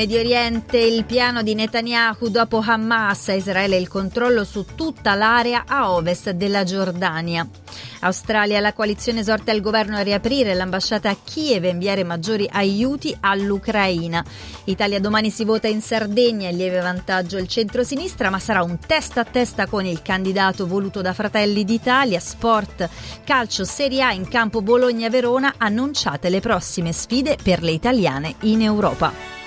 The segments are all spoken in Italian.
Medio Oriente, il piano di Netanyahu dopo Hamas a Israele il controllo su tutta l'area a ovest della Giordania. Australia, la coalizione esorta il governo a riaprire l'ambasciata a Kiev e inviare maggiori aiuti all'Ucraina. Italia domani si vota in Sardegna, in lieve vantaggio il centro-sinistra, ma sarà un testa a testa con il candidato voluto da Fratelli d'Italia. Sport, calcio Serie A in campo Bologna-Verona, annunciate le prossime sfide per le italiane in Europa.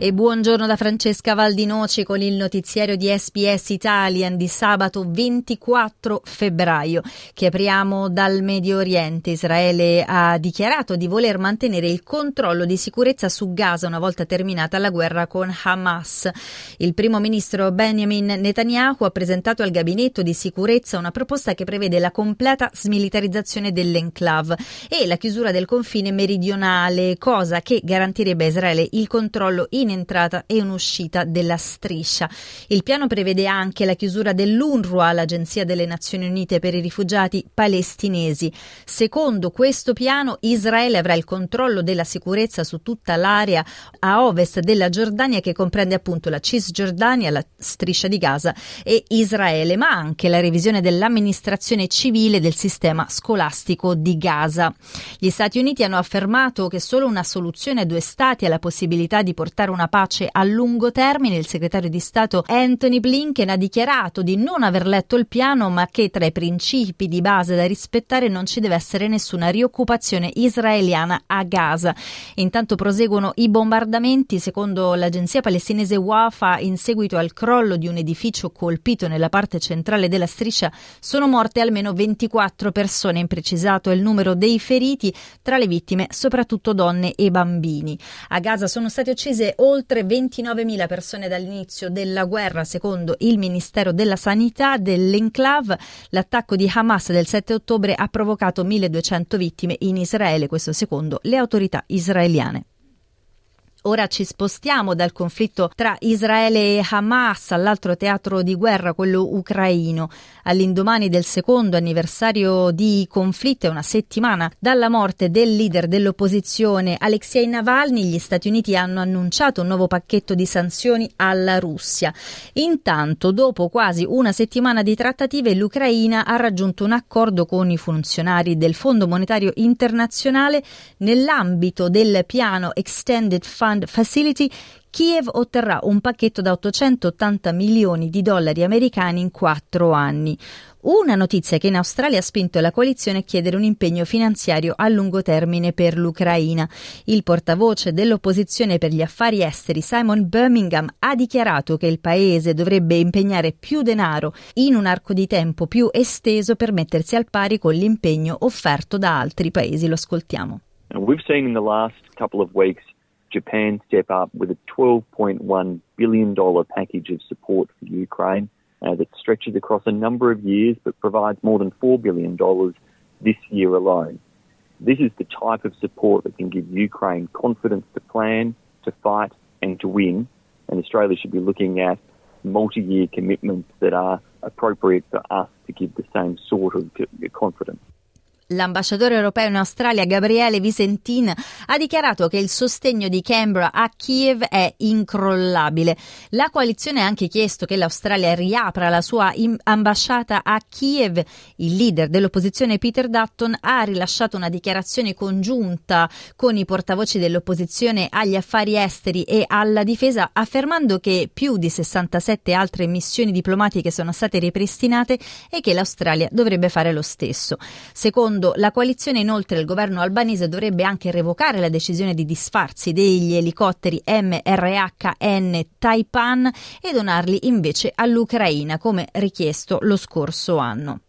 E buongiorno da Francesca Valdinoci con il notiziario di SBS Italian di sabato 24 febbraio che apriamo dal Medio Oriente. Israele ha dichiarato di voler mantenere il controllo di sicurezza su Gaza una volta terminata la guerra con Hamas. Il primo ministro Benjamin Netanyahu ha presentato al gabinetto di sicurezza una proposta che prevede la completa smilitarizzazione dell'enclave e la chiusura del confine meridionale, cosa che garantirebbe a Israele il controllo in un'entrata e un'uscita della striscia. Il piano prevede anche la chiusura dell'UNRWA, l'Agenzia delle Nazioni Unite per i rifugiati palestinesi. Secondo questo piano, Israele avrà il controllo della sicurezza su tutta l'area a ovest della Giordania che comprende appunto la Cisgiordania, la striscia di Gaza e Israele, ma anche la revisione dell'amministrazione civile del sistema scolastico di Gaza. Gli Stati Uniti hanno affermato che solo una soluzione a due stati ha la possibilità di portare una pace a lungo termine. Il segretario di Stato Anthony Blinken ha dichiarato di non aver letto il piano, ma che tra i principi di base da rispettare non ci deve essere nessuna rioccupazione israeliana a Gaza. Intanto proseguono i bombardamenti. Secondo l'agenzia palestinese Wafa, in seguito al crollo di un edificio colpito nella parte centrale della striscia, sono morte almeno 24 persone. Imprecisato è il numero dei feriti, tra le vittime soprattutto donne e bambini. A Gaza sono state uccise oltre 29.000 persone dall'inizio della guerra, secondo il Ministero della Sanità dell'Enclave. L'attacco di Hamas del 7 ottobre ha provocato 1.200 vittime in Israele, questo secondo le autorità israeliane. Ora ci spostiamo dal conflitto tra Israele e Hamas all'altro teatro di guerra, quello ucraino. All'indomani del secondo anniversario di conflitto e una settimana dalla morte del leader dell'opposizione Alexei Navalny, gli Stati Uniti hanno annunciato un nuovo pacchetto di sanzioni alla Russia. Intanto, dopo quasi una settimana di trattative, l'Ucraina ha raggiunto un accordo con i funzionari del Fondo Monetario Internazionale nell'ambito del piano Extended Fund Fund Facility, Kiev otterrà un pacchetto da 880 milioni di dollari americani in quattro anni. Una notizia che in Australia ha spinto la coalizione a chiedere un impegno finanziario a lungo termine per l'Ucraina. Il portavoce dell'opposizione per gli affari esteri Simon Birmingham ha dichiarato che il paese dovrebbe impegnare più denaro in un arco di tempo più esteso per mettersi al pari con l'impegno offerto da altri paesi. Lo ascoltiamo. We've seen in the last couple of weeks Japan step up with a $12.1 billion package of support for Ukraine uh, that stretches across a number of years but provides more than $4 billion this year alone. This is the type of support that can give Ukraine confidence to plan, to fight, and to win. And Australia should be looking at multi year commitments that are appropriate for us to give the same sort of confidence. L'ambasciatore europeo in Australia Gabriele Visentin ha dichiarato che il sostegno di Canberra a Kiev è incrollabile. La coalizione ha anche chiesto che l'Australia riapra la sua ambasciata a Kiev. Il leader dell'opposizione Peter Dutton ha rilasciato una dichiarazione congiunta con i portavoci dell'opposizione agli affari esteri e alla difesa affermando che più di 67 altre missioni diplomatiche sono state ripristinate e che l'Australia dovrebbe fare lo stesso. Secondo Secondo la coalizione, inoltre, il governo albanese dovrebbe anche revocare la decisione di disfarsi degli elicotteri MRHN Taipan e donarli invece all'Ucraina, come richiesto lo scorso anno.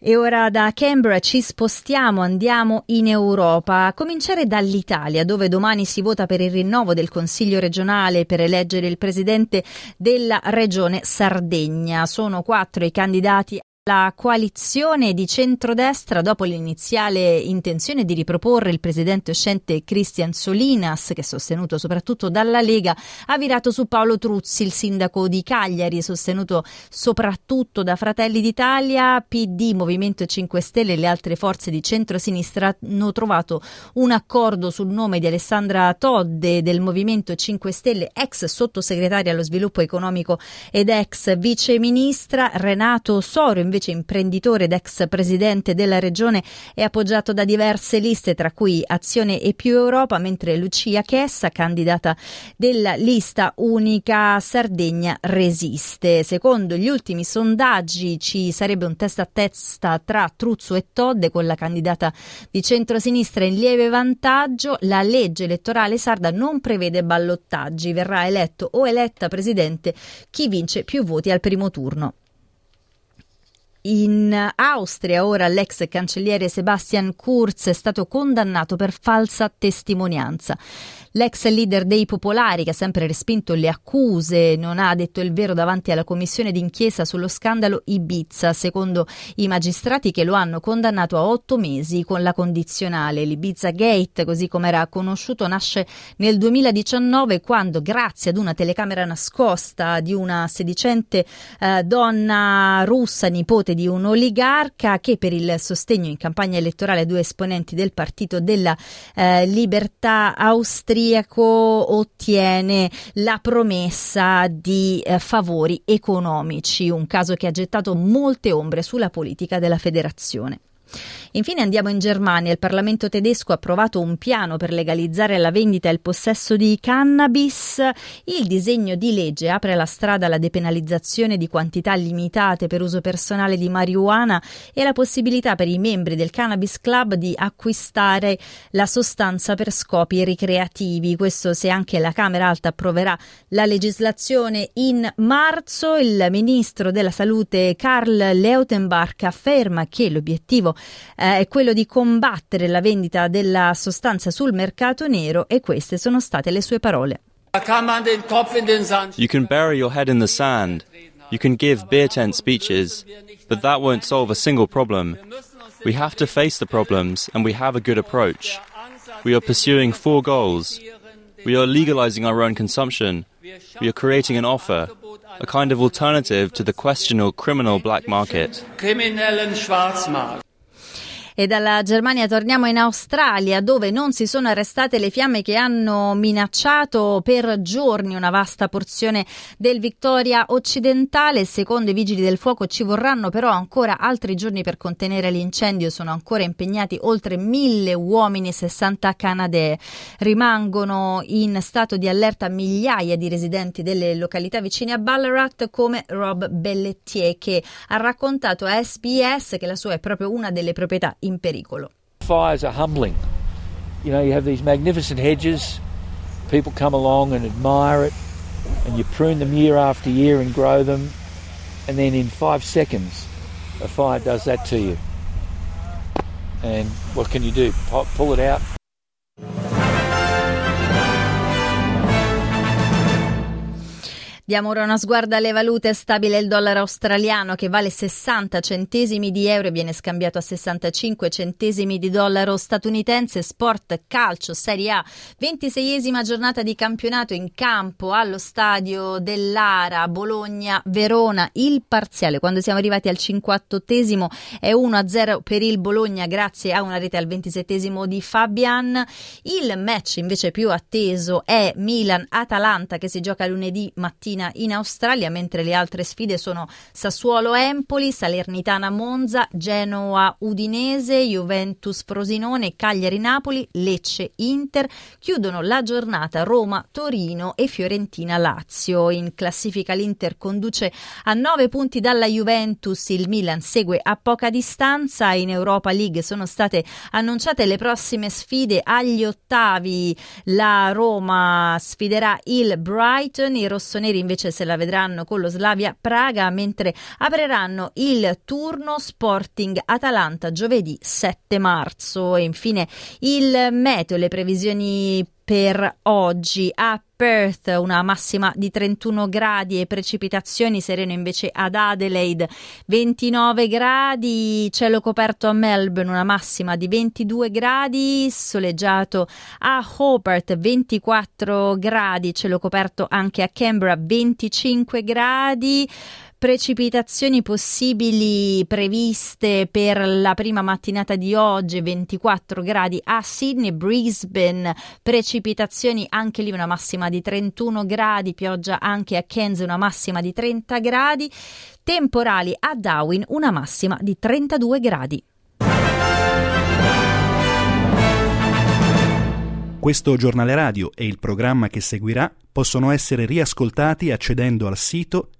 E ora da Canberra ci spostiamo, andiamo in Europa, a cominciare dall'Italia, dove domani si vota per il rinnovo del Consiglio regionale per eleggere il presidente della regione Sardegna. Sono quattro i candidati La coalizione di centrodestra, dopo l'iniziale intenzione di riproporre il presidente uscente Cristian Solinas, che è sostenuto soprattutto dalla Lega, ha virato su Paolo Truzzi, il sindaco di Cagliari, sostenuto soprattutto da Fratelli d'Italia, PD, Movimento 5 Stelle e le altre forze di centrosinistra hanno trovato un accordo sul nome di Alessandra Todde del Movimento 5 Stelle, ex sottosegretaria allo sviluppo economico ed ex viceministra. Renato Soro, invece invece imprenditore ed ex presidente della regione, è appoggiato da diverse liste, tra cui Azione e Più Europa, mentre Lucia Chessa, candidata della lista unica Sardegna, resiste. Secondo gli ultimi sondaggi ci sarebbe un testa a testa tra Truzzo e Todde con la candidata di centrosinistra in lieve vantaggio. La legge elettorale sarda non prevede ballottaggi, verrà eletto o eletta presidente chi vince più voti al primo turno. In Austria ora l'ex cancelliere Sebastian Kurz è stato condannato per falsa testimonianza. L'ex leader dei Popolari, che ha sempre respinto le accuse, non ha detto il vero davanti alla commissione d'inchiesta sullo scandalo Ibiza, secondo i magistrati che lo hanno condannato a otto mesi con la condizionale. L'Ibiza Gate, così come era conosciuto, nasce nel 2019 quando, grazie ad una telecamera nascosta di una sedicente eh, donna russa, nipote di un oligarca, che per il sostegno in campagna elettorale a due esponenti del Partito della eh, Libertà austriaco ottiene la promessa di eh, favori economici, un caso che ha gettato molte ombre sulla politica della federazione. Infine andiamo in Germania. Il Parlamento tedesco ha approvato un piano per legalizzare la vendita e il possesso di cannabis. Il disegno di legge apre la strada alla depenalizzazione di quantità limitate per uso personale di marijuana e la possibilità per i membri del Cannabis Club di acquistare la sostanza per scopi ricreativi. Questo se anche la Camera Alta approverà la legislazione in marzo. Il ministro della Salute Karl Leutenbach afferma che l'obiettivo eh, è quello di combattere la vendita della sostanza sul mercato nero e queste sono state le sue parole. You can bury your head in the sand. You can give beer tent speeches, but that won't solve a single problem. We have to face the problems, and we have a good approach. We are pursuing four goals. We are legalizing our own consumption. We are creating an offer, a kind of alternative to the questionable criminal black market. E dalla Germania torniamo in Australia, dove non si sono arrestate le fiamme che hanno minacciato per giorni una vasta porzione del Victoria occidentale. Secondo i vigili del fuoco ci vorranno però ancora altri giorni per contenere l'incendio. Sono ancora impegnati oltre mille uomini e 60 canadee. Rimangono in stato di allerta migliaia di residenti delle località vicine a Ballarat, come Rob Belletier, che ha raccontato a SBS che la sua è proprio una delle proprietà in pericolo. Fires are humbling. You know, you have these magnificent hedges, people come along and admire it, and you prune them year after year and grow them, and then in five seconds, a fire does that to you. And what can you do? Pull it out, Diamo ora una sguarda alle valute. Stabile il dollaro australiano che vale 60 centesimi di euro e viene scambiato a 65 centesimi di dollaro statunitense. Sport calcio Serie A, 26esima giornata di campionato in campo allo stadio dell'Ara, Bologna-Verona. Il parziale quando siamo arrivati al 58esimo è 1-0 per il Bologna grazie a una rete al 27esimo di Fabian. Il match invece più atteso è Milan-Atalanta che si gioca lunedì mattina mattina in Australia, mentre le altre sfide sono Sassuolo-Empoli, Salernitana-Monza, Genoa-Udinese, Juventus-Frosinone, Cagliari-Napoli, Lecce-Inter. Chiudono la giornata Roma-Torino e Fiorentina-Lazio. In classifica l'Inter conduce a 9 punti dalla Juventus, il Milan segue a poca distanza. In Europa League sono state annunciate le prossime sfide agli ottavi. La Roma sfiderà il Brighton, i rossoneri invece se la vedranno con lo Slavia Praga, mentre apriranno il turno Sporting Atalanta giovedì 7 marzo. E infine il meteo, le previsioni per oggi. A Perth una massima di 31 gradi e precipitazioni, sereno invece ad Adelaide 29 gradi, cielo coperto a Melbourne una massima di 22 gradi, soleggiato a Hobart 24 gradi, cielo coperto anche a Canberra 25 gradi. Precipitazioni possibili previste per la prima mattinata di oggi, 24 gradi a Sydney, Brisbane, precipitazioni anche lì una massima di 31 gradi, pioggia anche a Cairns una massima di 30 gradi, temporali a Darwin una massima di 32 gradi. Questo giornale radio e il programma che seguirà possono essere riascoltati accedendo al sito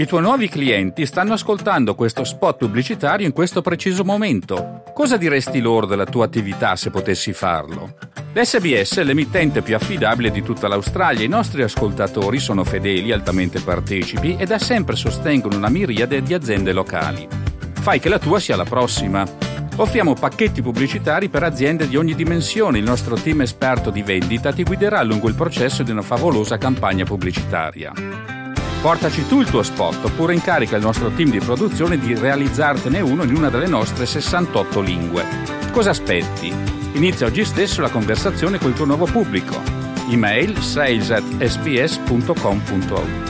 I tuoi nuovi clienti stanno ascoltando questo spot pubblicitario in questo preciso momento. Cosa diresti loro della tua attività se potessi farlo? L'SBS è l'emittente più affidabile di tutta l'Australia. I nostri ascoltatori sono fedeli, altamente partecipi e da sempre sostengono una miriade di aziende locali. Fai che la tua sia la prossima. Offriamo pacchetti pubblicitari per aziende di ogni dimensione. Il nostro team esperto di vendita ti guiderà lungo il processo di una favolosa campagna pubblicitaria. Portaci tu il tuo spot oppure incarica il nostro team di produzione di realizzartene uno in una delle nostre 68 lingue. Cosa aspetti? Inizia oggi stesso la conversazione con il tuo nuovo pubblico. Email sales at sbs.com.au